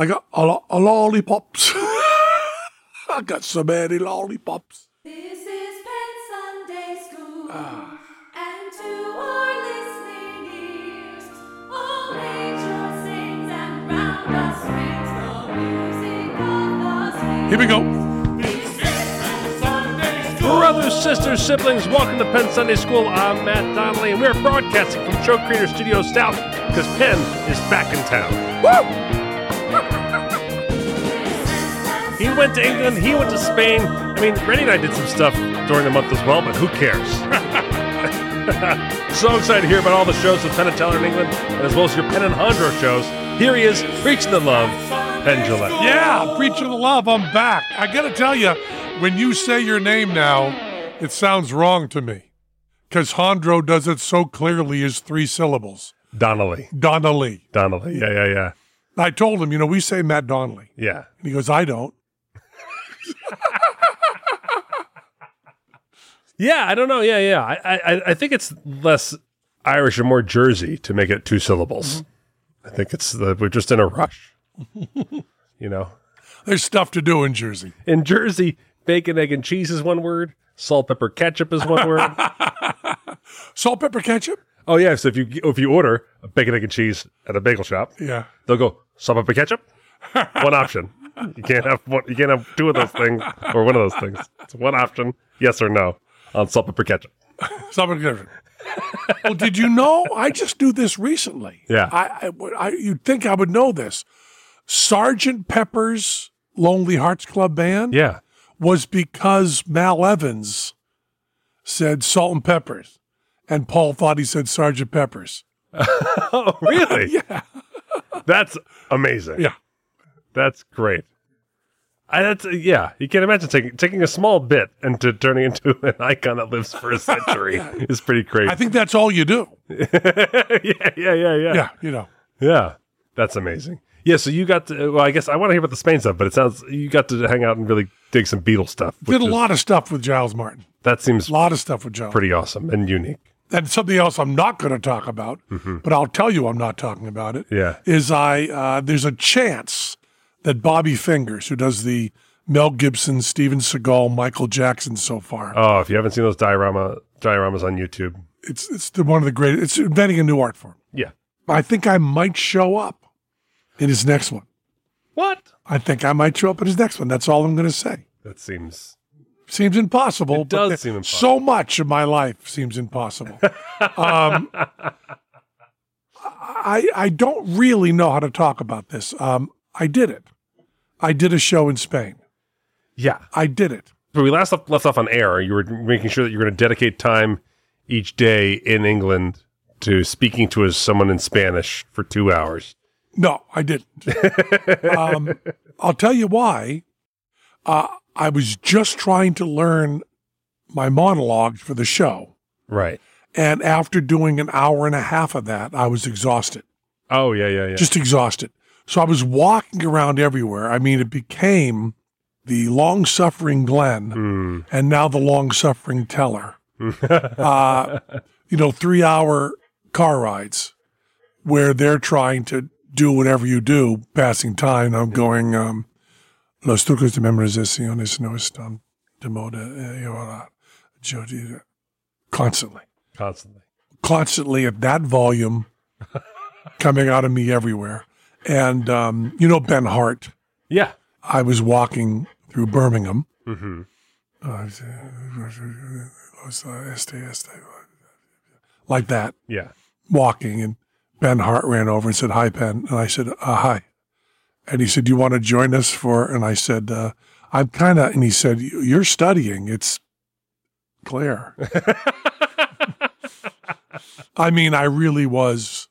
Like got a, lo- a lollipops. I got so many lollipops. This is Penn Sunday School. Ah. And to our listening ears, all nature sings and round us rings the music of the spheres. Here we go. Brothers, sisters, siblings, welcome to Penn Sunday School. I'm Matt Donnelly, and we're broadcasting from Show Creator Studio South because Penn is back in town. He went to England, he went to Spain. I mean, Rennie and I did some stuff during the month as well, but who cares? so excited to hear about all the shows with Penn and Teller in England, and as well as your Penn and Jandro shows. Here he is, preaching the love, Penn Jillette. Yeah, preacher of the love, I'm back. I gotta tell you, when you say your name now, it sounds wrong to me. Because Jandro does it so clearly as three syllables. Donnelly. Donnelly. Donnelly. Yeah, yeah, yeah. I told him, you know, we say Matt Donnelly. Yeah. And he goes, I don't. Yeah, I don't know. Yeah, yeah. I, I, I think it's less Irish and more Jersey to make it two syllables. Mm-hmm. I think it's the, we're just in a rush. you know, There's stuff to do in Jersey. in Jersey, bacon, egg, and cheese is one word. Salt, pepper, ketchup is one word. Salt, pepper, ketchup? oh yeah, so if you if you order a bacon, egg, and cheese at a bagel shop, Yeah. they'll go salt, pepper, ketchup. one option. You can't have one. You can't have two of those things or one of those things. It's one option, yes or no, on salt, pepper, ketchup. Something different. well, did you know? I just knew this recently. Yeah. I, I, I you'd think I would know this. Sergeant Pepper's Lonely Hearts Club Band Yeah. was because Mal Evans said salt and peppers, and Paul thought he said Sergeant Pepper's. Oh, really? yeah. That's amazing. Yeah. That's great. I, that's yeah. You can't imagine taking taking a small bit and to turning into an icon that lives for a century is pretty crazy. I think that's all you do. yeah, yeah, yeah, yeah, Yeah, you know. Yeah. That's amazing. Yeah. So you got to. Well, I guess I want to hear about the Spain stuff, but it sounds you got to hang out and really dig some Beatles stuff. Did a is- lot of stuff with Giles Martin. That seems A lot of stuff with Giles. pretty awesome and unique. and something else I'm not going to talk about, but I'll tell you I'm not talking about it. Mm-hmm. Yeah. is I uh, there's a chance that Bobby Fingers, who does the Mel Gibson, Steven Seagal, Michael Jackson so far, Oh, if you haven't seen those diorama dioramas on YouTube, it's it's the, one of the great. It's inventing a new art form. yeah. I think I might show up in his next one. What? I think I might show up in his next one. That's all I'm going to say. That seems Seems impossible. It does seem impossible. So much of my life seems impossible. um, I I don't really know how to talk about this. Um, I did it. I did a show in Spain. yeah. I did it. But we last left, left off on air. You were making sure that you're going to dedicate time each day in England to speaking to someone in Spanish for two hours. No, I didn't. um, I'll tell you why. Uh, I was just trying to learn my monologues for the show. Right. And after doing an hour and a half of that, I was exhausted. Oh yeah, yeah, yeah. just exhausted. So I was walking around everywhere. I mean, it became the long suffering Glenn Mm. and now the long suffering Teller. uh, you know, three hour car rides where they're trying to do whatever you do, passing time. I'm going, um, los trucos de memorizaciones no están de moda eh, ahora. Constantly Constantly. constantly at that volume coming out of me everywhere. And, um, you know, Ben Hart, Yeah. I was walking through Birmingham. hmm Like that, Yeah. walking. And Ben Hart ran over and said, Hi, Ben. And I said, uh, Hi. And he said, Do you want to join us for? And I said, uh, I'm kind of, and he said, You're studying. It's clear. I mean, I really was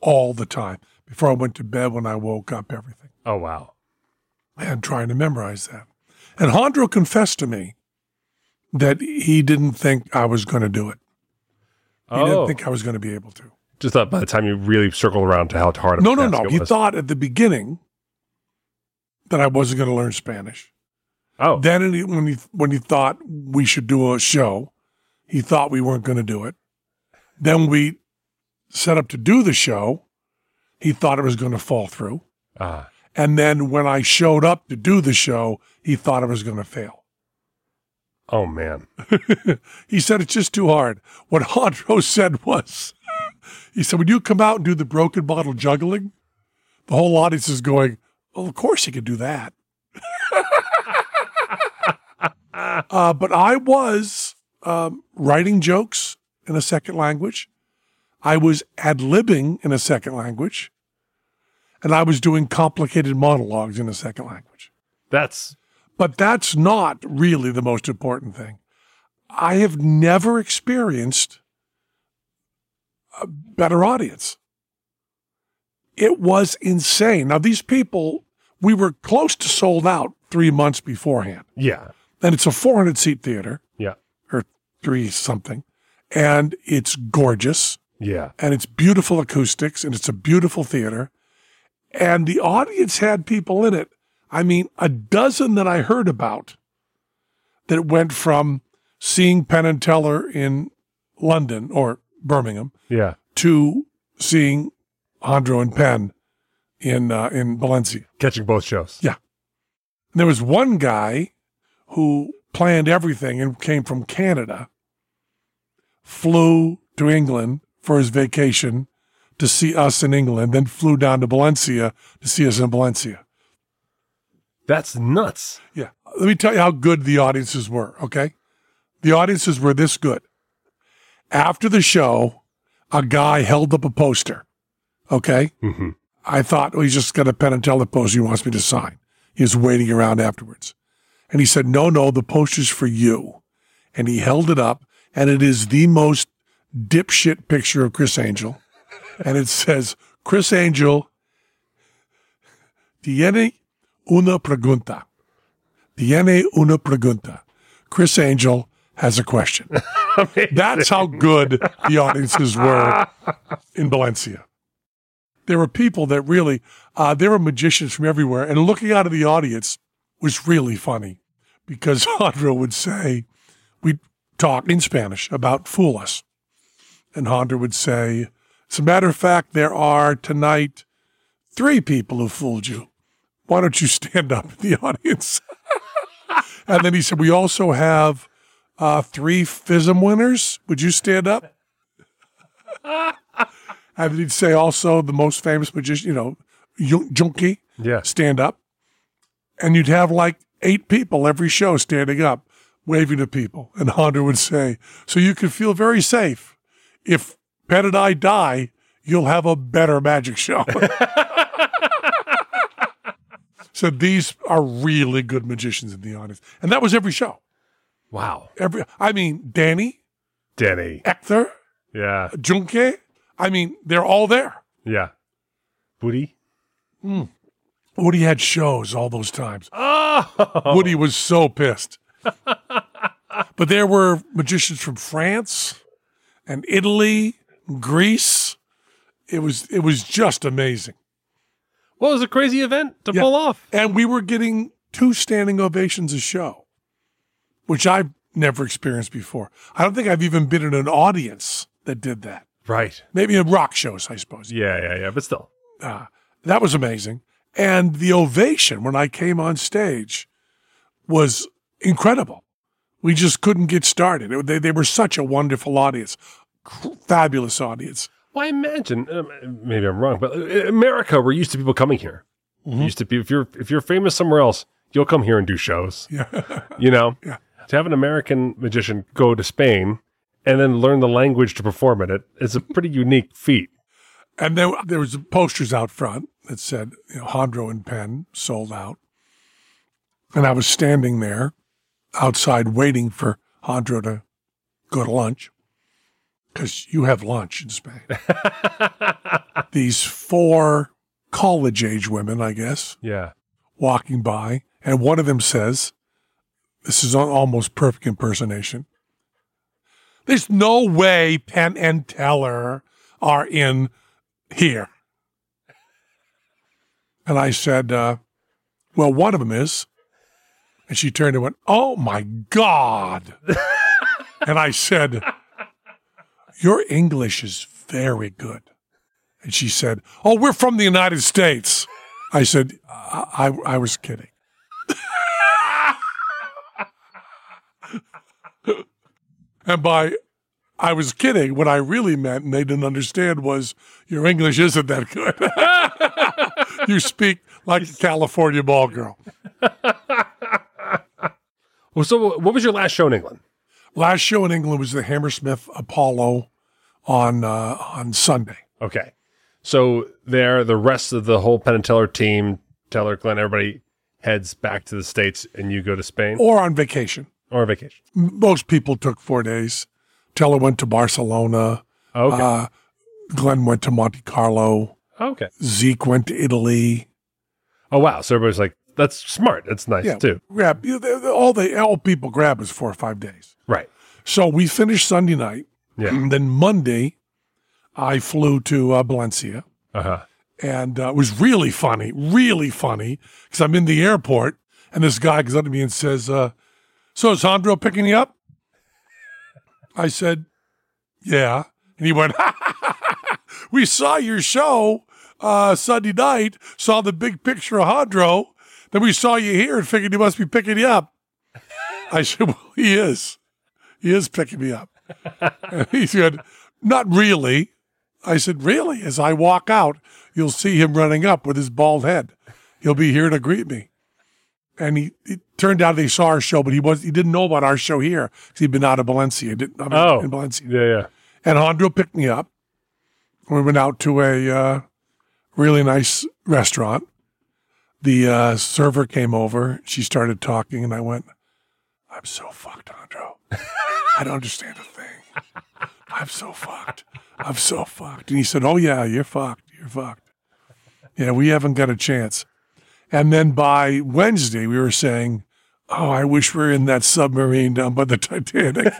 all the time. Before I went to bed, when I woke up, everything. Oh wow. and trying to memorize that. And Jandro confessed to me that he didn't think I was going to do it. He oh, didn't think I was going to be able to. just thought by the time you really circled around to how hard. No, no, no. He was. thought at the beginning that I wasn't going to learn Spanish. Oh, Then he- when he when he thought we should do a show, he thought we weren't going to do it. Then we set up to do the show. He thought it was going to fall through. ah, And then when I showed up to do the show, he thought it was going to fail. Oh man. He said, It's just too hard. What Jandro said was, He said, When you come out and do the broken bottle juggling, the whole audience is going, Well, of course he could do that. uh, but I was um, writing jokes in a second language. I was ad libbing in a second language. And I was doing complicated monologues in a second language. That's But that's not really the most important thing. I have never experienced a better audience. It was insane. Now, these people, we were close to sold out three months beforehand. yeah. And it's a 400 seat theater Yeah. or three something. And it's gorgeous Yeah. and it's beautiful acoustics and it's a beautiful theater. And the audience had people in it. I mean, a dozen that I heard about that went from seeing Penn and Teller in London or Birmingham Yeah. to seeing Jandro and Penn in uh, in Valencia. Catching both shows. Yeah. And there was one guy who planned everything and came from Canada, flew to England for his vacation to see us in England, then flew down to Valencia to see us in Valencia. That's nuts. Yeah. Let me tell you how good the audiences were, okay? The audiences were this good. After the show, a guy held up a poster, okay? Mhm. I thought, well, he's just got a pen and teller poster he wants me to sign. He was waiting around afterwards. And he said, no, no, the poster's for you. And he held it up, and it is the most dipshit picture of Criss Angel. And it says, Criss Angel, tiene una pregunta. Tiene una pregunta. Criss Angel has a question. That's how good the audiences were in Valencia. There were people that really, uh, there were magicians from everywhere. And looking out of the audience was really funny because Jandro would say, we'd talk in Spanish about fool us. And Jandro would say, as a matter of fact, there are tonight three people who fooled you. Why don't you stand up in the audience? and then he said, we also have uh, three FISM winners. Would you stand up? and then he'd say also the most famous magician, you know, Jun- Yunke, Yeah. stand up. And you'd have like eight people every show standing up, waving to people. And Jandro would say, so you can feel very safe. If Penn and I die, you'll have a better magic show. so these are really good magicians in the audience. And that was every show. Wow. Every, I mean, Danny, Denny. Ector, Yeah. Yunke. I mean, they're all there. Yeah. Woody. Booty. Woody had shows all those times. Oh. Woody was so pissed. but there were magicians from France and Italy, Greece. It was it was just amazing. Well, it was a crazy event to Yeah. pull off. And we were getting two standing ovations a show, which I've never experienced before. I don't think I've even been in an audience that did that. Right. Maybe in rock shows, I suppose. Yeah, yeah, yeah. But still. Uh, that was amazing. And the ovation when I came on stage was incredible. We just couldn't get started. It- they, they were such a wonderful audience, fabulous audience. Well, I imagine um, maybe I'm wrong, but uh, America, we're used to people coming here. Used to be if you're if you're famous somewhere else, you'll come here and do shows. Yeah. You know, Yeah. to have an American magician go to Spain and then learn the language to perform in it is a pretty unique feat. And then there was posters out front that said, you know, Jandro and Penn sold out. And I was standing there outside waiting for Jandro to go to lunch because you have lunch in Spain. These four college age women, I guess, Yeah. walking by, and one of them says, This is an almost perfect impersonation. There's no way Penn and Teller are in here. And I said, uh, Well, one of them is. And she turned and went, Oh my God. and I said, Your English is very good. And she said, Oh, we're from the United States. I said, I, I, I was kidding. and by I was kidding, what I really meant, and they didn't understand, was your English isn't that good. you speak like a California ball girl. Well, so what was your last show in England? Last show in England was the Hammersmith Apollo on uh, on Sunday. Okay. So there, the rest of the whole Penn and Teller team, Teller, Glenn, everybody heads back to the States and you go to Spain Or on vacation. or vacation. Most people took four days. Teller went to Barcelona. Okay. Uh, Glenn went to Monte Carlo. okay. Zeke went to Italy. Oh, wow. So everybody's like, that's smart. That's nice Yeah, too. grab you know, they- they- all they all people grab is four or five days. Right. So we finished Sunday night. Yeah. And then Monday, I flew to uh, Valencia, Uh huh. and uh, it was really funny, really funny, because I'm in the airport, and this guy comes up to me and says, uh, "So is Jandro picking you up?" I said, "Yeah," and he went, "We saw your show uh, Sunday night, saw the big picture of Jandro, then we saw you here and figured he must be picking you up." I said, "Well, he is, he is picking me up." And he said, Not really. I said, Really? As I walk out, you'll see him running up with his bald head. He'll be here to greet me. And he it turned out they saw our show, but he was he didn't know about our show here because he'd been out of Valencia. Didn't I mean, Oh. in Valencia. Yeah. Yeah. And Jandro picked me up. We went out to a uh, really nice restaurant. The uh, server came over. She started talking, and I went, I'm so fucked, Jandro. I don't understand a thing. I'm so fucked. I'm so fucked. And he said, Oh, yeah, you're fucked. You're fucked. Yeah, we haven't got a chance. And then by Wednesday, we were saying, Oh, I wish we were in that submarine down by the Titanic.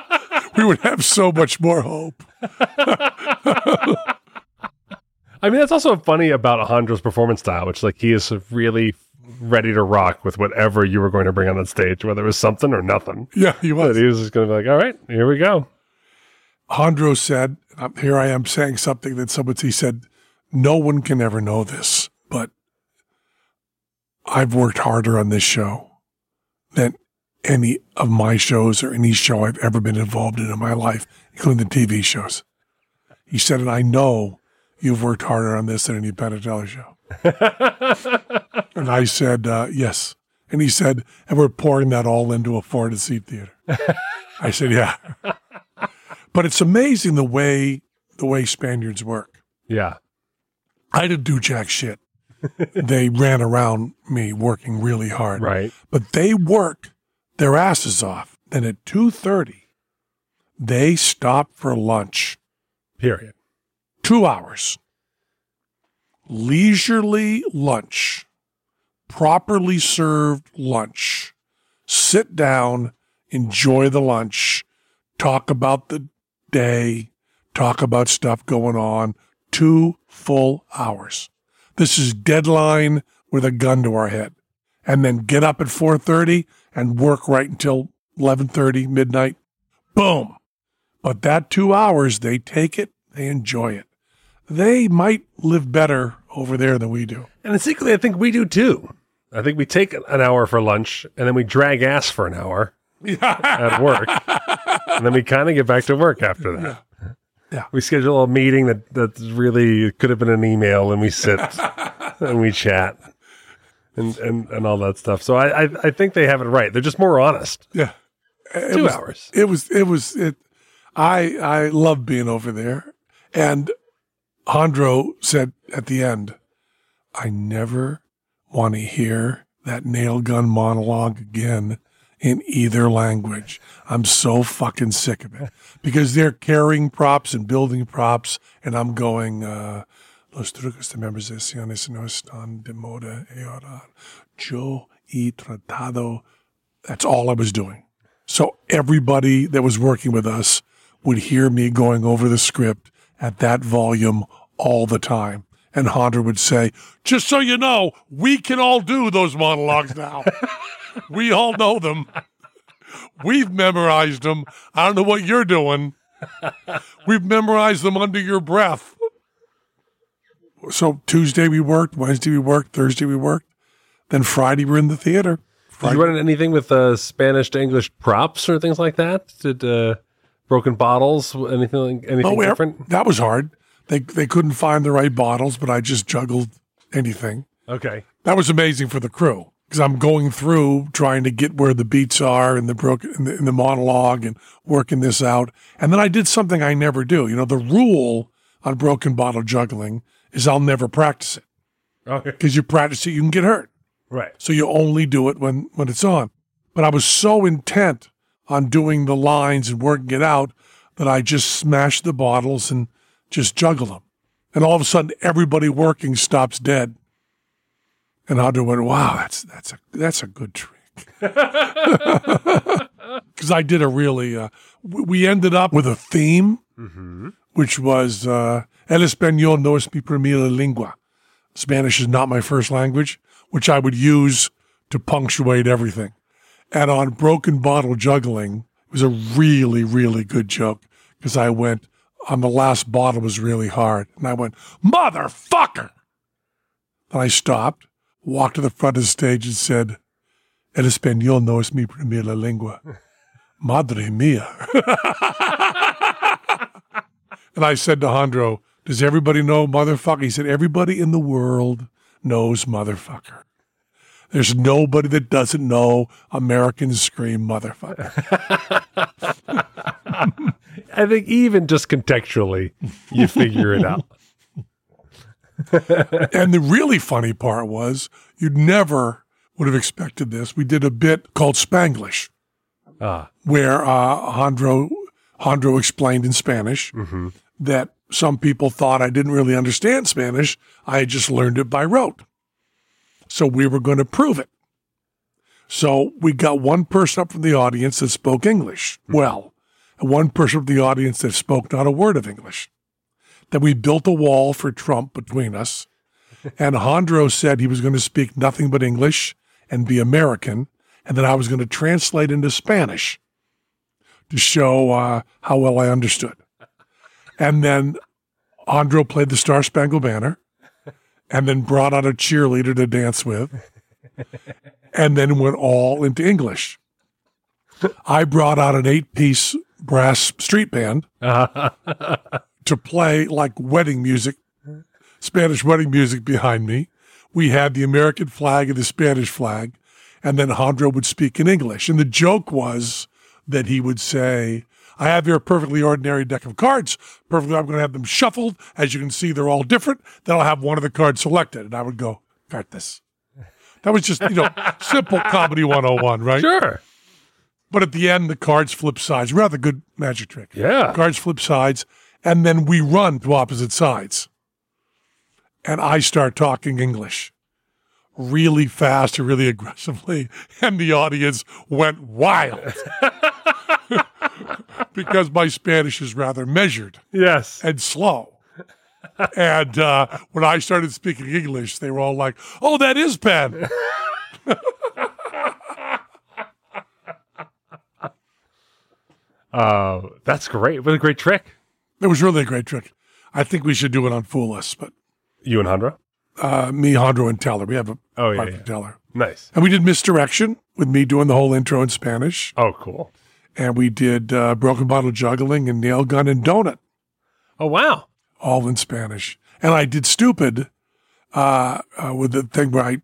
we would have so much more hope. I mean, that's also funny about Alejandro's performance style, which like he is really ready to rock with whatever you were going to bring on that stage, whether it was something or nothing. Yeah, he was. But he was just going to be like, all right, here we go. Jandro said, um, here I am saying something that he said, no one can ever know this, but I've worked harder on this show than any of my shows or any show I've ever been involved in in my life, including the TV shows. He said, and I know you've worked harder on this than any Teller show. and I said, uh, yes. And he said, and we're pouring that all into a 400 seat theater. I said, yeah. But it's amazing the way the way Spaniards work. Yeah. I didn't do jack shit. they ran around me working really hard. Right. But they worked their asses off. Then at 2:30 they stopped for lunch. Period. 2 hours. Leisurely lunch. Properly served lunch. Sit down, enjoy the lunch, talk about the day, talk about stuff going on. Two full hours. This is deadline with a gun to our head. And then get up at 4:30 and work right until 11:30 midnight. Boom. But that 2 hours they take it, they enjoy it. They might live better over there than we do. And secretly, I think we do too. I think we take an hour for lunch and then we drag ass for an hour at work. and then we kind of get back to work after that. Yeah. We schedule a meeting that, that really could have been an email and we sit and we chat and, and, and all that stuff. So I, I, I think they have it right. They're just more honest. Yeah. It Two was- hours. It was it was it I I love being over there. And Jandro said at the end, I never want to hear that nail gun monologue again in either language. I'm so fucking sick of it. Because they're carrying props and building props and I'm going uh Los trucos de memorizaciones no están de moda ahora. Yo he tratado. That's all I was doing. So everybody that was working with us would hear me going over the script at that volume all the time. And Hunter would say, just so you know, we can all do those monologues now. we all know them. We've memorized them. I don't know what you're doing. We've memorized them under your breath. So Tuesday we worked, Wednesday we worked, Thursday we worked, then Friday we're in the theater. Did you run anything with uh, Spanish to English props or things like that? Did uh, broken bottles, anything anything Oh, different? that was hard. They they couldn't find the right bottles, but I just juggled anything. Okay. That was amazing for the crew because I'm going through trying to get where the beats are in the broken in the, in the monologue and working this out. And then I did something I never do. You know, the rule on broken bottle juggling is I'll never practice it Okay. because you practice it, you can get hurt. Right. So you only do it when when it's on. But I was so intent on doing the lines and working it out that I just smashed the bottles and just juggle them. And all of a sudden, everybody working stops dead. And Audra went, "Wow, that's that's a that's a good trick." Because I did a really. Uh, we ended up with a theme, which was uh, "El español no es mi primera lengua." Spanish is not my first language, which I would use to punctuate everything. And on broken bottle juggling, it was a really, really good joke because I went on the last bottle was really hard. And I went, motherfucker. Then I stopped, walked to the front of the stage and said, El español no es mi primera lengua. Madre mia. and I said to Jandro, does everybody know motherfucker? He said, everybody in the world knows motherfucker. There's nobody that doesn't know Americans scream motherfucker. I think even just contextually, you figure it out. and the really funny part was you'd never would have expected this. We did a bit called Spanglish Ah, where uh, Jandro, Jandro explained in Spanish that some people thought I didn't really understand Spanish. I had just learned it by rote. So we were going to prove it. So we got one person up from the audience that spoke English well, and one person from the audience that spoke not a word of English. Then we built a wall for Trump between us. And Jandro said he was going to speak nothing but English and be American, and that I was going to translate into Spanish to show uh, how well I understood. And then Jandro played the Star Spangled Banner and then brought out a cheerleader to dance with and then went all into English. I brought out an eight piece brass street band to play like wedding music, Spanish wedding music behind me. We had the American flag and the Spanish flag, and then Jandro would speak in English. And the joke was that he would say, I have here a perfectly ordinary deck of cards. Perfectly, I'm going to have them shuffled. As you can see, they're all different. Then I'll have one of the cards selected. And I would go, card this. That was just, you know, simple comedy 101, right? sure. But at the end, the cards flip sides. Rather good magic trick. Yeah. Cards flip sides, and then we run to opposite sides. And I start talking English really fast and really aggressively, and the audience went wild. because my Spanish is rather measured Yes. and slow. And uh, when I started speaking English, they were all like, oh, that is Penn. Uh, that's great. What a great trick. It was really a great trick. I think we should do it on Fool Us, but You and Jandro? uh, me, Jandro, and Teller. We have a Oh, yeah, yeah. Teller. Nice. And we did Misdirection with me doing the whole intro in Spanish. Oh, cool. And we did uh, Broken Bottle Juggling and Nail Gun and Donut, Oh, wow. all in Spanish. And I did Stupid uh, uh, with the thing where I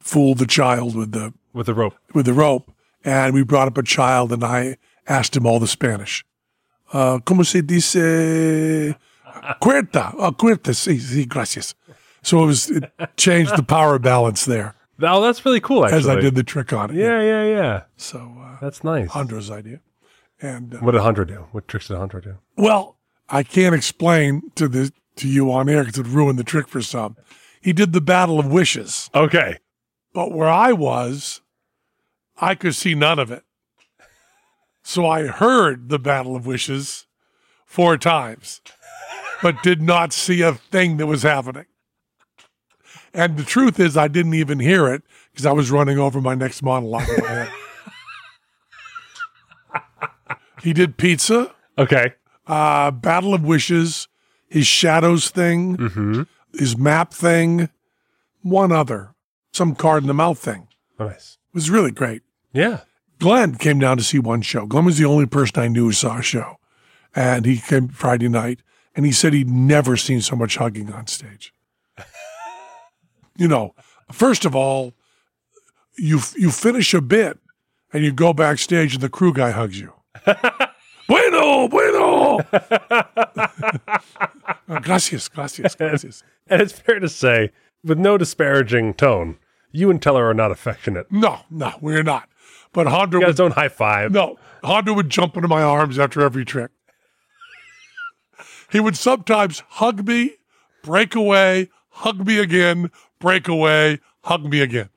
fooled the child with the With the rope. with the rope. And we brought up a child and I asked him all the Spanish. Uh, ¿Cómo se dice? Cuerta. Oh, cuerta. Sí, sí, gracias. So it was, it changed the power balance there Oh, that's really cool, actually. as I did the trick on it. Yeah, yeah, yeah. So, uh, That's nice. Jandro's idea. And uh, What did Jandro do? What tricks did Jandro do? well, I can't explain to the to you on air because it would ruin the trick for some. He did the Battle of Wishes, Okay. but where I was, I could see none of it. So I heard the Battle of Wishes four times, but did not see a thing that was happening. And the truth is, I didn't even hear it because I was running over my next monologue. my he did pizza Okay. uh, Battle of Wishes, his shadows thing, his map thing, one other, some card in the mouth thing. Nice. It was really great. Yeah. Glenn came down to see one show. Glenn was the only person I knew who saw a show. And he came Friday night and he said he'd never seen so much hugging on stage. you know, first of all, you you finish a bit and you go backstage and the crew guy hugs you. bueno, bueno. gracias, gracias, gracias. And it's fair to say, with no disparaging tone, you and Teller are not affectionate. No, no, we're not. But Jandro You would guys don't high five. No, Jandro would jump into my arms after every trick. He would sometimes hug me, break away, hug me again, break away, hug me again.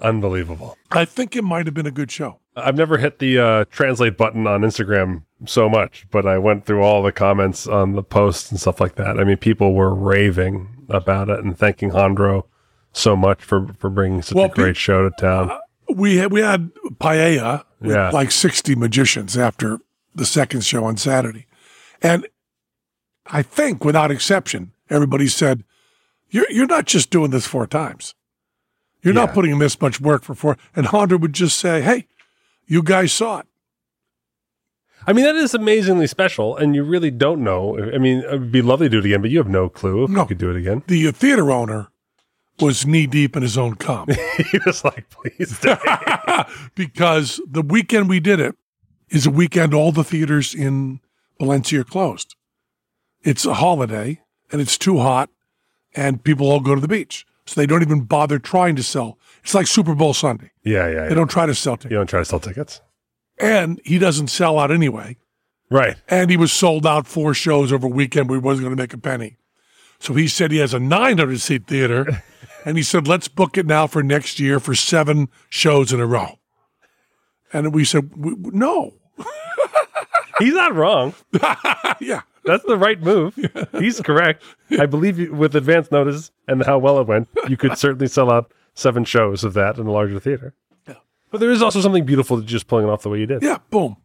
Unbelievable. I think it might have been a good show. I've never hit the uh, translate button on Instagram so much, but I went through all the comments on the posts and stuff like that. I mean, people were raving about it and thanking Jandro so much for, for bringing such Well, a great pe- show to town. We had, we had paella with Yeah. like 60 magicians after the second show on Saturday. And I think without exception, everybody said, you're, you're not just doing this four times. You're not putting in this much work for four. And Jandro would just say, hey, you guys saw it. I mean, that is amazingly special, and you really don't know. I mean, it would be lovely to do it again, but you have no clue if No. you could do it again. the theater owner was knee deep in his own cum he was like, please because the weekend we did it is a weekend all the theaters in Valencia are closed. It's a holiday and it's too hot and people all go to the beach. So they don't even bother trying to sell. It's like Super Bowl Sunday. yeah, yeah. They yeah. don't try to sell tickets. You don't try to sell tickets. And he doesn't sell out anyway. Right. and he was sold out four shows over a weekend where he wasn't going to make a penny. So he said he has a 900 seat theater, and he said, let's book it now for next year for seven shows in a row. And we said, "W- w- no. He's not wrong. yeah. That's the right move. He's correct. I believe you, with advance notice and how well it went, you could certainly sell out seven shows of that in a larger theater. Yeah. But there is also something beautiful to just pulling it off the way you did. Yeah. Boom.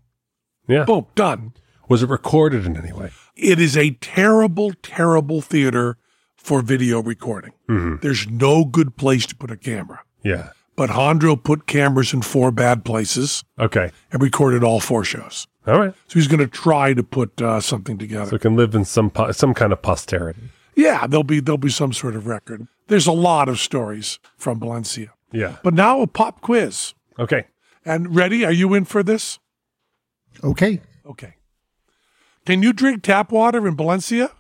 Yeah. Boom. Done. Was it recorded in any way? It is a terrible, terrible theater for video recording. There's no good place to put a camera. Yeah. But Jandro put cameras in four bad places Okay. and recorded all four shows. All right. So he's going to try to put uh, something together. So it can live in some po- some kind of posterity. Yeah, there'll be there'll be some sort of record. There's a lot of stories from Valencia. Yeah. But now a pop quiz. Okay. And ready? Are you in for this? Okay. Okay. Can you drink tap water in Valencia?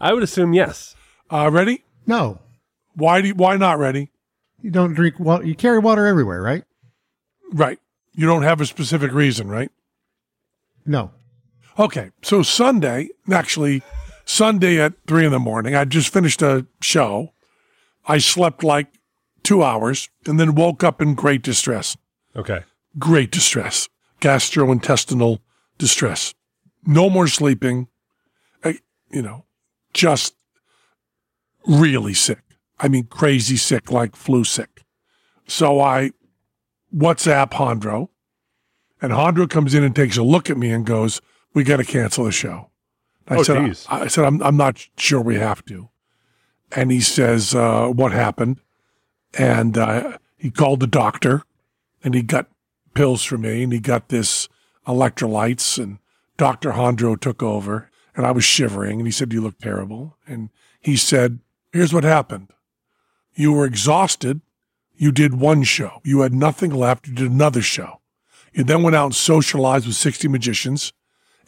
I would assume yes. Uh, ready? No, Why do you, why not ready? you don't drink water. You carry water everywhere, right? Right. You don't have a specific reason, right? No. Okay. So Sunday, actually Sunday at three in the morning, I just finished a show. I slept like two hours and then woke up in great distress. Okay. great distress, gastrointestinal distress. No more sleeping. I, you know, just really sick. I mean, crazy sick, like flu sick. So I WhatsApp Jandro, and Jandro comes in and takes a look at me and goes, "We got to cancel the show." I Oh, said, geez. I, I said, I'm, I'm not sure we have to. And he says, uh, What happened? And uh, he called the doctor and he got pills for me and he got this electrolytes and Dr. Jandro took over and I was shivering and he said, You look terrible. And he said, Here's what happened. You were exhausted. You did one show. You had nothing left. You did another show. You then went out and socialized with 60 magicians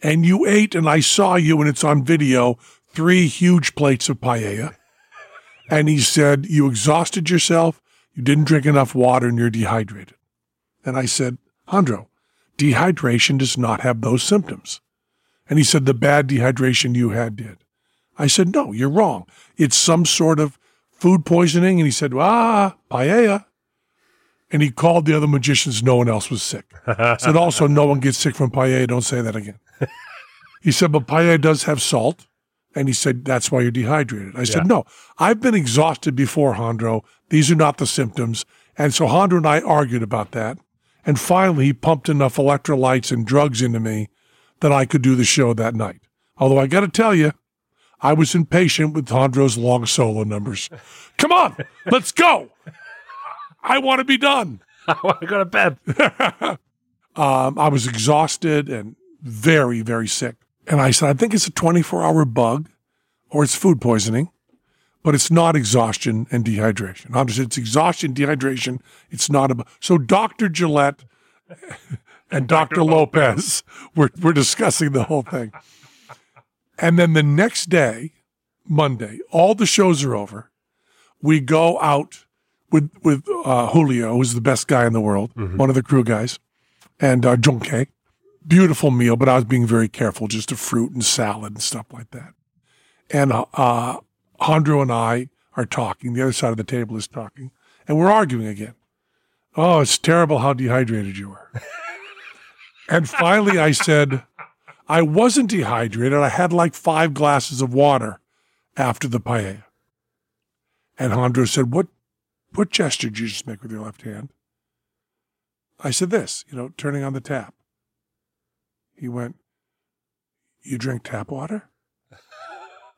and you ate, and I saw you, and it's on video, three huge plates of paella. And he said, You exhausted yourself, you didn't drink enough water, and you're dehydrated. And I said, Jandro, dehydration does not have those symptoms. And he said, The bad dehydration you had did. I said, No, you're wrong. It's some sort of food poisoning. And he said, Ah, paella. And he called the other magicians. No one else was sick. said also, no one gets sick from paella. Don't say that again. he said, but paella does have salt. And he said, that's why you're dehydrated. I said, Yeah. no, I've been exhausted before, Jandro. These are not the symptoms. And so Jandro and I argued about that. And finally, he pumped enough electrolytes and drugs into me that I could do the show that night. Although I got to tell you, I was impatient with Jandro's long solo numbers. Come on, let's go. I want to be done. I want to go to bed. Um, I was exhausted and very, very sick. And I said, I think it's a 24 hour bug or it's food poisoning, but it's not exhaustion and dehydration. Said, it's exhaustion, dehydration. It's not a. bu-" So Dr. Jillette and Dr. Lopez were, were discussing the whole thing. And then the next day, Monday, all the shows are over. We go out with with uh, Julio, who's the best guy in the world, one of the crew guys, and uh, Yunke. Beautiful meal, but I was being very careful, just a fruit and salad and stuff like that. And uh, Jandro and I are talking. The other side of the table is talking, and we're arguing again. Oh, it's terrible how dehydrated you were. and finally, I said, I wasn't dehydrated. I had like five glasses of water after the paella. And Jandro said, What what gesture did you just make with your left hand? I said this, you know, turning on the tap. He went, You drink tap water?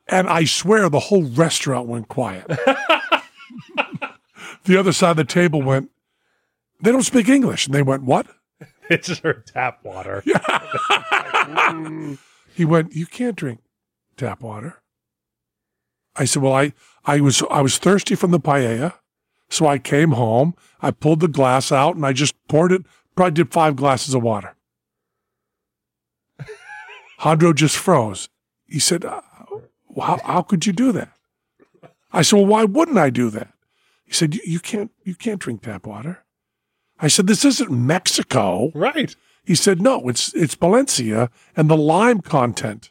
And I swear the whole restaurant went quiet. the other side of the table went, They don't speak English. And they went, What? It's her tap water. He went, "You can't drink tap water." I said, "Well, I I was I was thirsty from the paella, so I came home. I pulled the glass out and I just poured it. Probably did five glasses of water." Jandro just froze. He said, uh, "How how could you do that?" I said, "Well, why wouldn't I do that?" He said, "You, you can't you can't drink tap water." I said, "This isn't Mexico." Right. He said, no, it's, it's Valencia and the lime content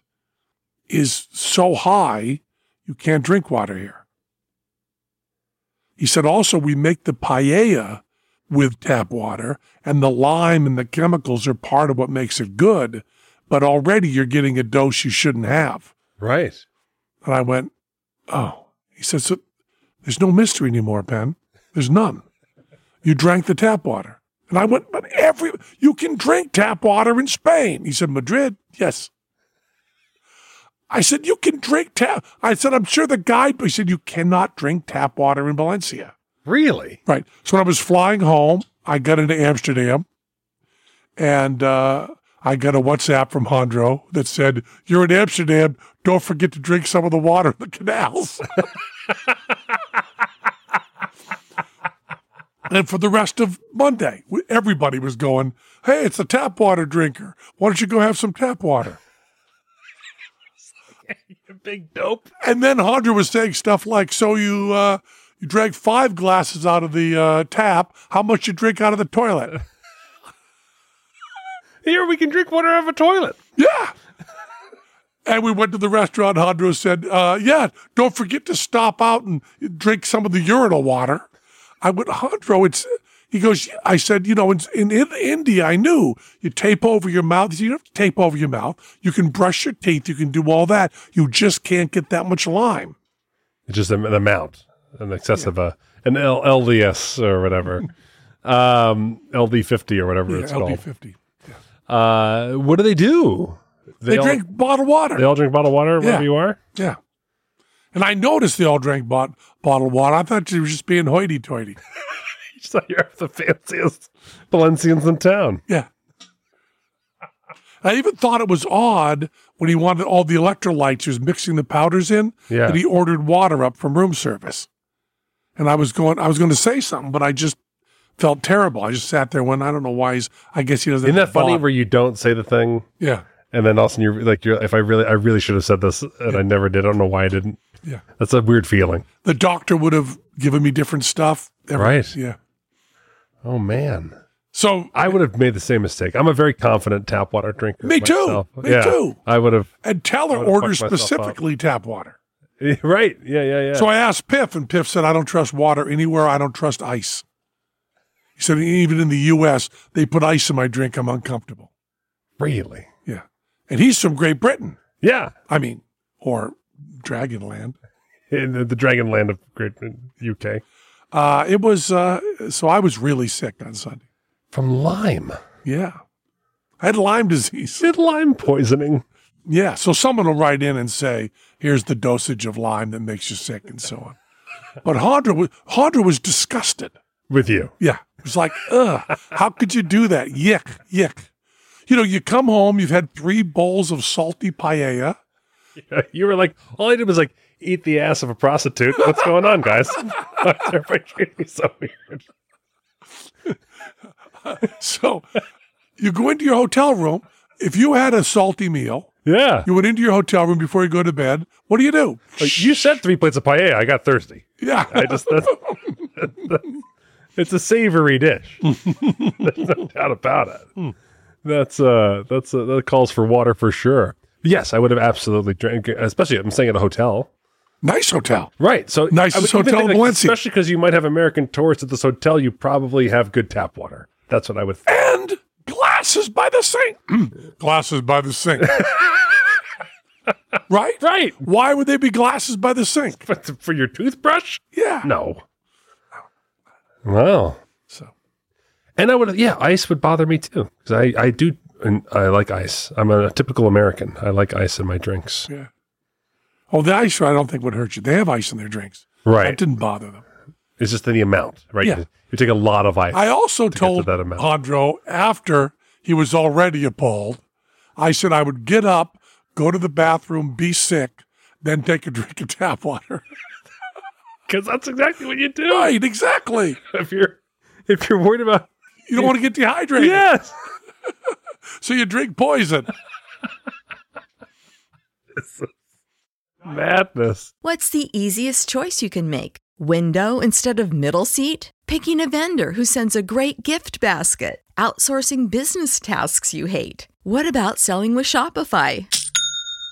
is so high, you can't drink water here. He said, also, we make the paella with tap water and the lime and the chemicals are part of what makes it good, but already you're getting a dose you shouldn't have. Right. And I went, oh, he said, so there's no mystery anymore, Ben. There's none. You drank the tap water. And I went, but every, you can drink tap water in Spain. He said, Madrid, yes. I said, you can drink tap. I said, I'm sure the guide, he said, you cannot drink tap water in Valencia. Really? Right. So when I was flying home, I got into Amsterdam and uh, I got a WhatsApp from Jandro that said, You're in Amsterdam. Don't forget to drink some of the water in the canals. and for the rest of Monday, everybody was going, Hey, it's a tap water drinker. Why don't you go have some tap water? You big dope. And then Jandro was saying stuff like, "So you uh, you drank five glasses out of the uh, tap. How much you drink out of the toilet?" Here we can drink water out of a toilet. yeah. And we went to the restaurant. Jandro said, uh, "Yeah, don't forget to stop out and drink some of the urinal water." I went, Jandro, it's. He goes, I said, you know, in, in, in India, I knew you tape over your mouth. You don't have to tape over your mouth. You can brush your teeth. You can do all that. You just can't get that much lime. It's just an, amount, an excessive, uh, an L- LDS or whatever, um, LD50 or whatever Yeah, it's called. LD50. Uh, what do they do? They, all, drink bottled water. They all drink bottled water wherever Yeah. you are. Yeah. And I noticed they all drank bot- bottled water. I thought you were just being hoity toity. So you're the fanciest Valencians in town. Yeah. I even thought it was odd when he wanted all the electrolytes, he was mixing the powders in, Yeah. that he ordered water up from room service. And I was going, I was going to say something, but I just felt terrible. I just sat there when I don't know why he's, I guess he doesn't. Isn't that funny thought. where you don't say the thing yeah. and then all of a sudden you're like, you're, if I really, I really should have said this and I never did. I don't know why I didn't. Yeah. That's a weird feeling. The doctor would have given me different stuff. Every- Right. Yeah. Oh man. So, I would have made the same mistake. I'm a very confident tap water drinker. Me too. myself. Me Yeah, too. I would have. and Teller orders fucked myself up. specifically tap water. Right. Yeah. Yeah. Yeah. So I asked Piff, and Piff said, I don't trust water anywhere. I don't trust ice. He said, even in the U.S., they put ice in my drink. I'm uncomfortable. really? Yeah. And he's from Great Britain. Yeah. I mean, or Dragonland. In the, the Dragonland of Great UK. Uh, it was, uh, so I was really sick on Sunday. From Lyme. Yeah. I had Lyme disease. Did Lyme poisoning. Yeah. So someone will write in and say, here's the dosage of lime that makes you sick and so on. But Jandro was, Jandro was disgusted. With you. Yeah. It was like, ugh, how could you do that? Yick, yick. You know, you come home, you've had three bowls of salty paella. You were like, all I did was like eat the ass of a prostitute. What's going on, guys? Why is everybody treating me so weird? So you go into your hotel room. If you had a salty meal, Yeah. you went into your hotel room before you go to bed. What do you do? You said three plates of paella. I got thirsty. Yeah. I just that's, it's a savory dish. There's no doubt about it. That's uh that's uh, that calls for water for sure. Yes, I would have absolutely drank, especially I'm staying at a hotel. nice hotel. Right. So Nicest I would even hotel in Valencia. especially because you might have American tourists at this hotel, you probably have good tap water. That's what I would. Think. And glasses by the sink. Mm, glasses by the sink. right? Right. Why would they be glasses by the sink? But for your toothbrush? Yeah. No. Well, So and I would yeah, ice would bother me too because I I do and I like ice. I'm a typical American. I like ice in my drinks. yeah. Oh, the ice I don't think would hurt you. They have ice in their drinks. Right. That didn't bother them. It's just the amount, right? Yeah. You take a lot of ice. I also to told that amount. Jandro after he was already appalled, I said I would get up, go to the bathroom, be sick, then take a drink of tap water. Because that's exactly what you do. right, exactly. If you're if you're worried about You don't want to get dehydrated. yes, So you drink poison. madness. What's the easiest choice you can make? Window instead of middle seat? Picking a vendor who sends a great gift basket? Outsourcing business tasks you hate? What about selling with Shopify?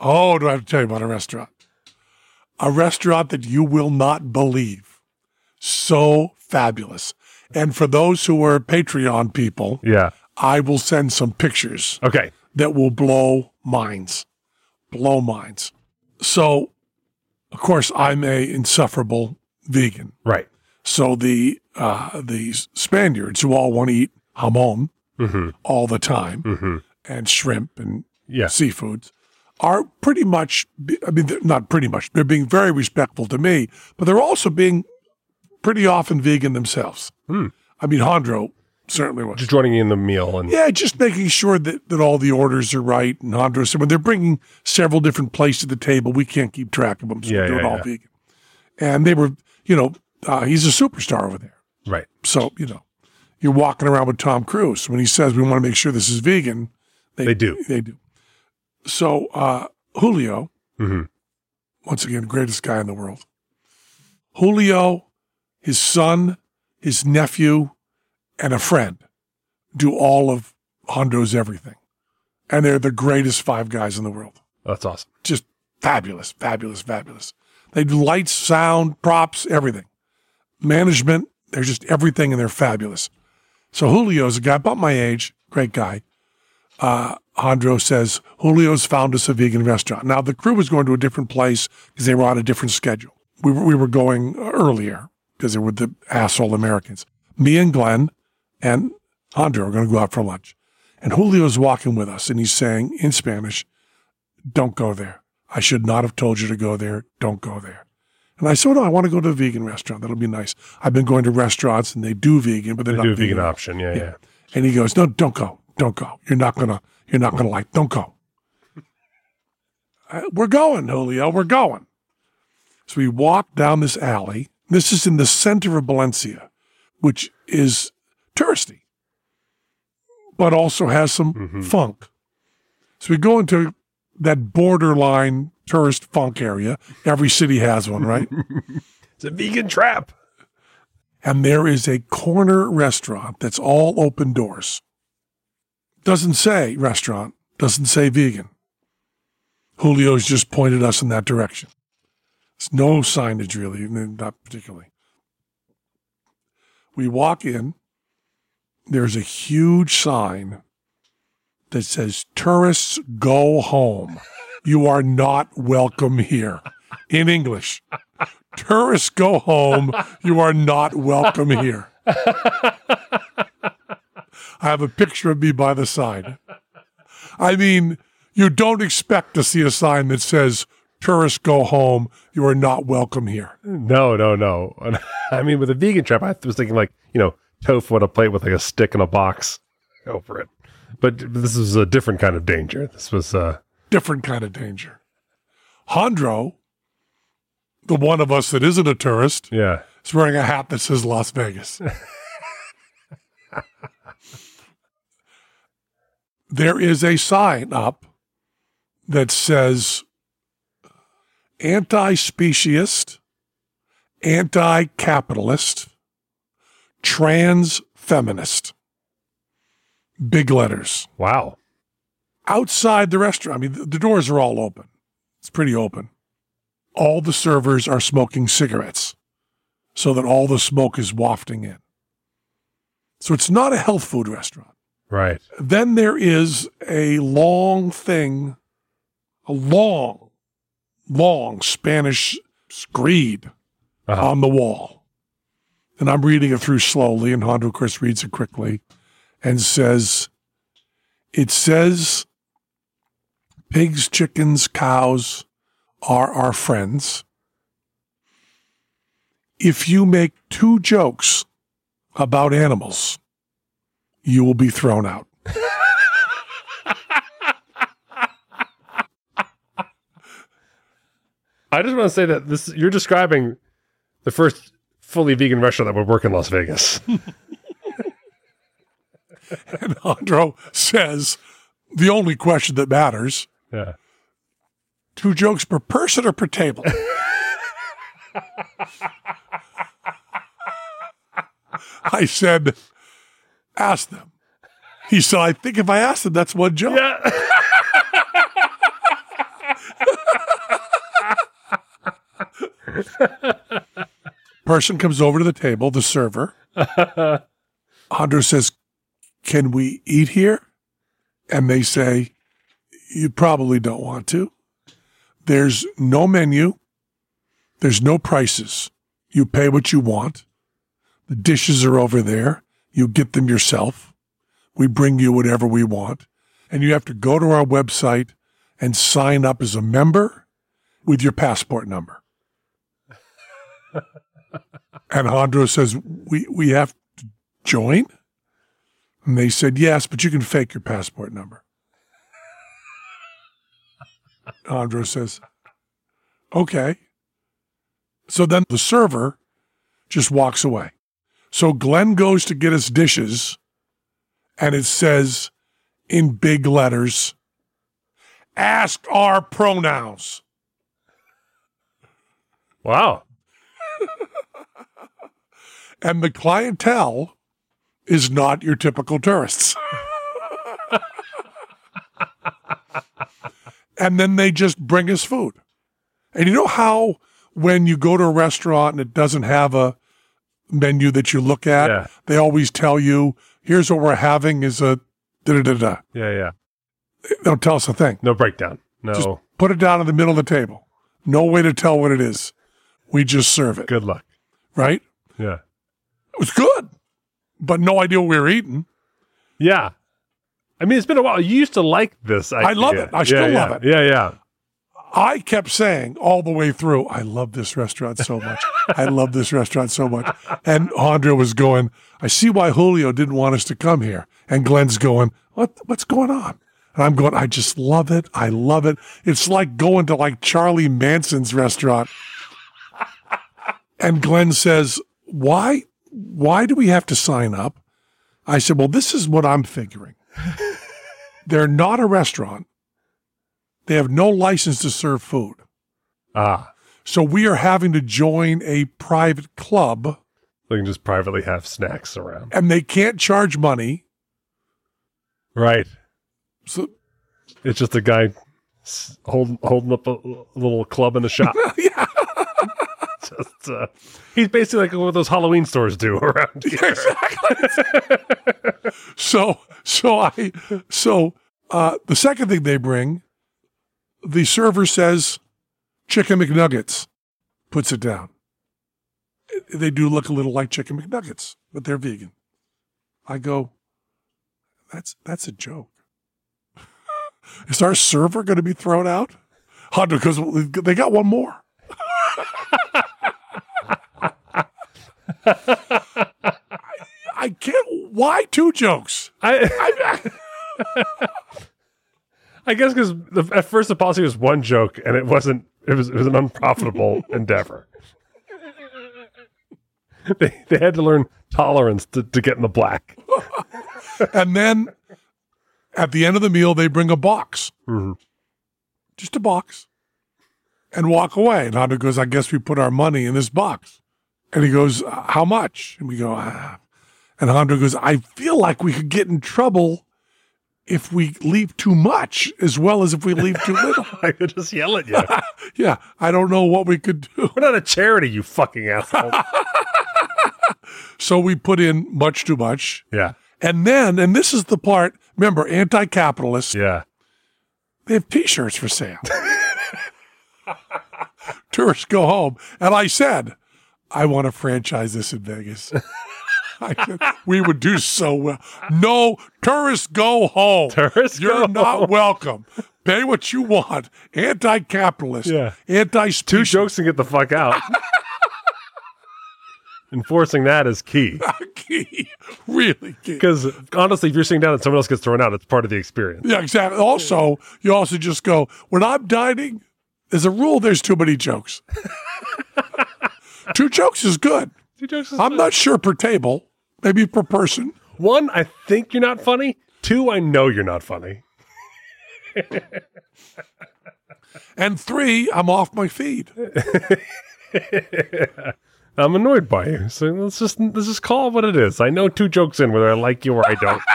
Oh, do I have to tell you about a restaurant? A restaurant that you will not believe. So fabulous. And for those who are Patreon people, Yeah. I will send some pictures Okay. that will blow minds. Blow minds. So, of course, I'm a insufferable vegan. Right. So the uh, the Spaniards who all want to eat jamon Mm-hmm. all the time Mm-hmm. and shrimp and Yeah. seafoods are pretty much, I mean, not pretty much, they're being very respectful to me, but they're also being pretty often vegan themselves. Hmm. I mean, Jandro certainly was. Just joining in the meal and Yeah, just making sure that, that all the orders are right. And Jandro said, when they're bringing several different plates to the table, we can't keep track of them. So Yeah, we do it yeah, all yeah. vegan. And they were, you know, uh, he's a superstar over there. right. So, you know, you're walking around with Tom Cruise. When he says we want to make sure this is vegan, They do. They do. So, uh, Julio, Mhm. once again, greatest guy in the world. Julio, his son, his nephew, and a friend do all of Jandro's everything. And they're the greatest five guys in the world. That's awesome. Just fabulous, fabulous, fabulous. They do lights, sound, props, everything. Management, they're just everything and they're fabulous. So Julio's a guy about my age, great guy. Uh, Jandro says, Julio's found us a vegan restaurant. Now, the crew was going to a different place because they were on a different schedule. We were, we were going earlier because they were the asshole Americans. Me and Glenn and Jandro are going to go out for lunch. And Julio's walking with us and he's saying in Spanish, don't go there. I should not have told you to go there. Don't go there. And I said, no, I want to go to a vegan restaurant. That'll be nice. I've been going to restaurants and they do vegan, but they're They not do a vegan. vegan option. Yeah, yeah. And he goes, no, don't go. Don't go. You're not going to, you're not going to like, don't go. Uh, we're going, Julio. We're going. So we walk down this alley. This is in the center of Valencia, which is touristy, but also has some funk. So we go into that borderline tourist funk area. Every city has one, right? It's a vegan trap. and there is a corner restaurant that's all open doors. Doesn't say restaurant, doesn't say vegan. Julio's just pointed us in that direction. There's no signage really, not particularly. We walk in, there's a huge sign that says, Tourists go home. You are not welcome here. In English. Tourists go home. You are not welcome here. I have a picture of me by the side. I mean, you don't expect to see a sign that says, Tourists go home. You are not welcome here. No, no, no. I mean, with a vegan trap, I was thinking like, you know, tofu on a plate with like a stick in a box over it. But this was a different kind of danger. This was, a Different kind of danger. Jandro, the one of us that isn't a tourist, yeah. is wearing a hat that says Las Vegas. there is a sign up that says anti speciest, anti capitalist, trans feminist. Big letters. Wow. Outside the restaurant, I mean, the, the doors are all open. It's pretty open. All the servers are smoking cigarettes so that all the smoke is wafting in. So it's not a health food restaurant. Right. Then there is a long thing, a long, long Spanish screed Uh-huh. on the wall. And I'm reading it through slowly, and Hondo Chris reads it quickly and says, It says, pigs, chickens, cows are our friends. If you make two jokes about animals, you will be thrown out. I just want to say that this you're describing the first fully vegan restaurant that would work in Las Vegas. And Jandro says, the only question that matters yeah. two jokes per person or per table? I said, ask them. He said, I think if I ask them, that's one joke. Yeah. Person comes over to the table, the server. Jandro says, Can we eat here? And they say, You probably don't want to. There's no menu, there's no prices. You pay what you want. The dishes are over there. You get them yourself. We bring you whatever we want. And you have to go to our website and sign up as a member with your passport number. And Jandro says, we, we have to join? And they said, yes, but you can fake your passport number. Jandro says, okay. So then the server just walks away. So Glenn goes to get his dishes, and it says in big letters, ask our pronouns. Wow. And the clientele is not your typical tourists. and then they just bring us food. And you know how when you go to a restaurant and it doesn't have a menu that you look at, Yeah. they always tell you, here's what we're having is a da da da da. Yeah, yeah. They don't tell us a thing. No breakdown. No. Just put it down in the middle of the table. No way to tell what it is. We just serve it, Good luck. right? Yeah. It was good, but no idea what we were eating. Yeah. I mean, it's been a while. You used to like this. I love it. I still Yeah, love it. Yeah, yeah. I kept saying all the way through, I love this restaurant so much. I love this restaurant so much. And Jandro was going, I see why Julio didn't want us to come here. And Glenn's going, what, what's going on? And I'm going, I just love it. I love it. It's like going to like Charlie Manson's restaurant. And Glenn says, why, why do we have to sign up? I said, well, this is what I'm figuring. They're not a restaurant. They have no license to serve food. Ah. So we are having to join a private club They can just privately have snacks around. and they can't charge money. Right. So It's just a guy holding holding up a, a little club in the shop. yeah, just, uh, he's basically like what those Halloween stores do around here. Exactly. so so I so uh the second thing they bring, the server says chicken McNuggets, puts it down. They do look a little like chicken McNuggets, but they're vegan. I go, that's that's a joke. Is our server going to be thrown out? Jandro, because they got one more. I, I can't. Why two jokes? I, I guess because at first the policy was one joke and it wasn't. It was it was an unprofitable endeavor. They they had to learn tolerance to, to get in the black. And then at the end of the meal, they bring a box, Mhm. just a box, and walk away. And Jandro goes, I guess we put our money in this box. And he goes, How much? And we go, ah. And Jandro goes, I feel like we could get in trouble if we leave too much as well as if we leave too little. I could just yell at you. yeah, I don't know what we could do. We're not a charity, you fucking asshole. So we put in much too much. yeah, And then, and this is the part, remember, anti capitalist, yeah. they have t shirts for sale. Tourists go home. And I said, I want to franchise this in Vegas. We would do so well. No, tourists go home. Tourists You're not home. welcome. Pay what you want. Anti capitalist. Yeah. Anti Two jokes and get the fuck out. Enforcing that is key. key. Really key. Because honestly, if you're sitting down and someone else gets thrown out, it's part of the experience. Yeah, exactly. Also, you also just go, when I'm dining, as a rule there's too many jokes. Two jokes is good. Two jokes is I'm not sure per table, maybe per person. One, I think you're not funny. Two, I know you're not funny. And three, I'm off my feed. I'm annoyed by you. So let's just let's just call it what it is. I know two jokes in whether I like you or I don't.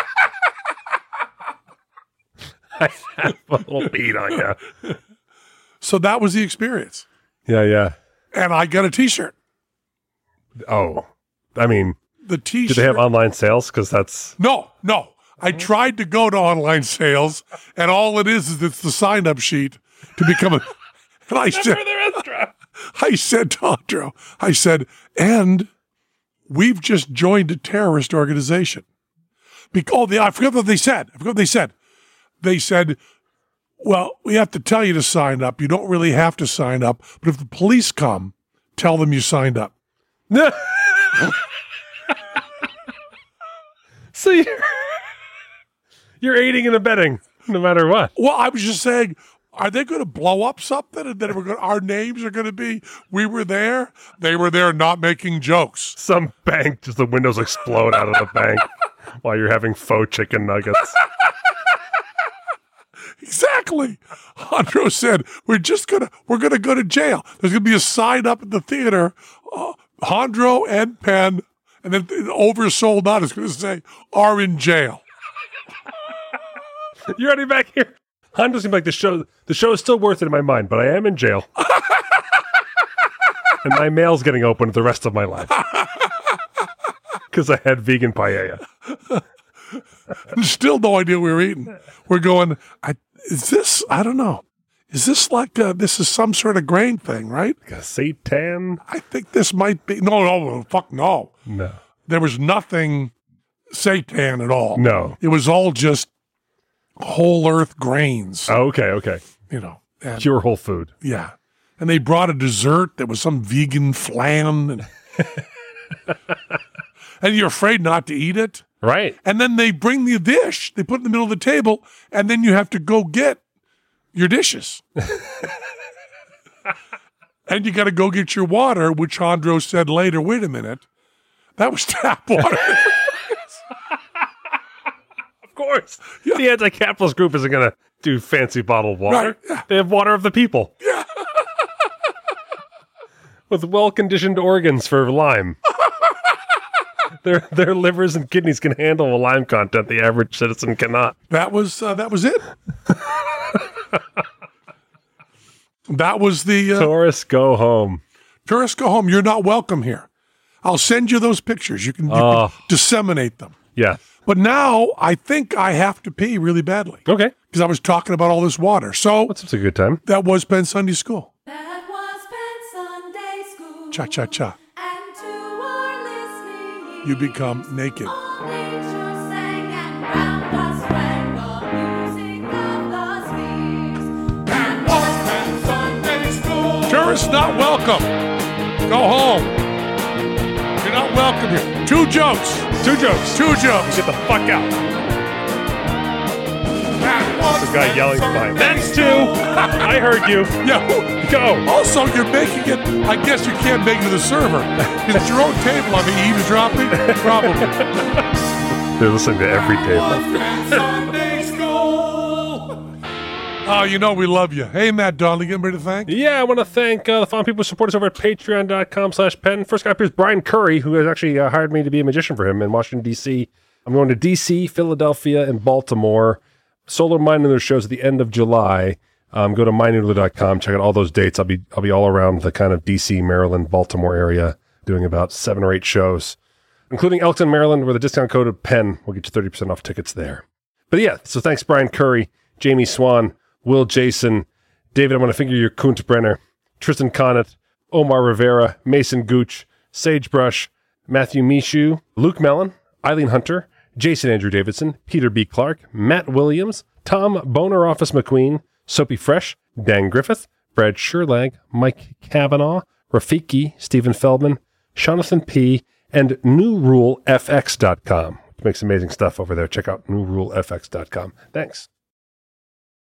I have a little beat on you. So that was the experience. Yeah, yeah. And I got a t shirt. Oh, I mean, The t do they have online sales? Because that's no, no. I tried to go to online sales, and all it is is it's the sign up sheet to become a. And I said, I said to Jandro, I said, and we've just joined a terrorist organization. Because, oh, the, I forgot what they said. I forgot what they said. They said, well, we have to tell you to sign up. You don't really have to sign up. But if the police come, tell them you signed up. so you're you're aiding and abetting no matter what. Well, I was just saying, are they going to blow up something? And then we're going, our names are going to be, we were there. They were there not making jokes. Some bank, just the windows explode out of the bank while you're having faux chicken nuggets. Exactly. Jandro said, we're just going to, we're going to go to jail. There's going to be a sign up at the theater. Uh, Jandro and Penn And then the oversold out is going to say, are in jail. You're already back here. Jandro seems like the show. The show is still worth it in my mind, but I am in jail, and my mail's getting opened the rest of my life because I had vegan paella. Still no idea we were eating. We're going, I, is this, I don't know. Is this like, uh, this is some sort of grain thing, right? Like a seitan? I think this might be, no, no, fuck no. No, There was nothing seitan at all. no. It was all just whole earth grains, Oh, okay, okay. you know. And, Pure whole food. yeah. And they brought a dessert that was some vegan flan. And, and you're afraid not to eat it. Right. And then they bring the dish, they put it in the middle of the table, and then you have to go get your dishes. and you got to go get your water, which Jandro said later, wait a minute, that was tap water. Of course. The anti-capitalist group isn't going to do fancy bottled water. Right, yeah. They have water of the people. Yeah. With well-conditioned organs for lime. their their livers and kidneys can handle a lime content the average citizen cannot. that was uh, that was it. that was the uh, Taurus, go home. tourists go home. You're not welcome here. I'll send you those pictures. You can, you can Oh. disseminate them. Yeah. But now I think I have to pee really badly Okay. because I was talking about all this water. So What's a good time? that was Penn Sunday School. That was Penn Sunday School. Cha cha cha. And to our listening You become naked. Tourists not welcome. Go home. You're not welcome here. Two jokes. Two jokes. Two jokes. Get the fuck out. The guy yelling behind. That's two. I heard you. Yeah. Go. Also, you're making it. I guess you can't make it to the server. Is it your own table? I mean, eavesdropping? Probably. They're listening to every table. Oh, you know we love you. Hey, Matt Donnelly, getting ready to thank? Yeah, I want to thank uh, the fine people who support us over at patreon.com slash pen. First guy up here is Brian Curry, who has actually uh, hired me to be a magician for him in Washington, D.C. I'm going to D.C., Philadelphia, and Baltimore. Solar Mind their shows at the end of July. Um, go to mynoodler.com, check out all those dates. I'll be I'll be all around the kind of D.C., Maryland, Baltimore area doing about seven or eight shows, including Elkton, Maryland, where the discount code of PEN will get you 30% off tickets there. But yeah, so thanks, Brian Curry, Jamie Swan, Will Jason, David, I'm going to finger your Kuntbrenner, Tristan Connett, Omar Rivera, Mason Gooch, Sagebrush, Matthew Mishu, Luke Mellon, Eileen Hunter, Jason Andrew Davidson, Peter B. Clark, Matt Williams, Tom Boner Office McQueen, Soapy Fresh, Dan Griffith, Brad Sherlag, Mike Kavanaugh, Rafiki, Stephen Feldman, Jonathan P., and NewRuleFX.com, which makes amazing stuff over there. Check out NewRuleFX.com. Thanks.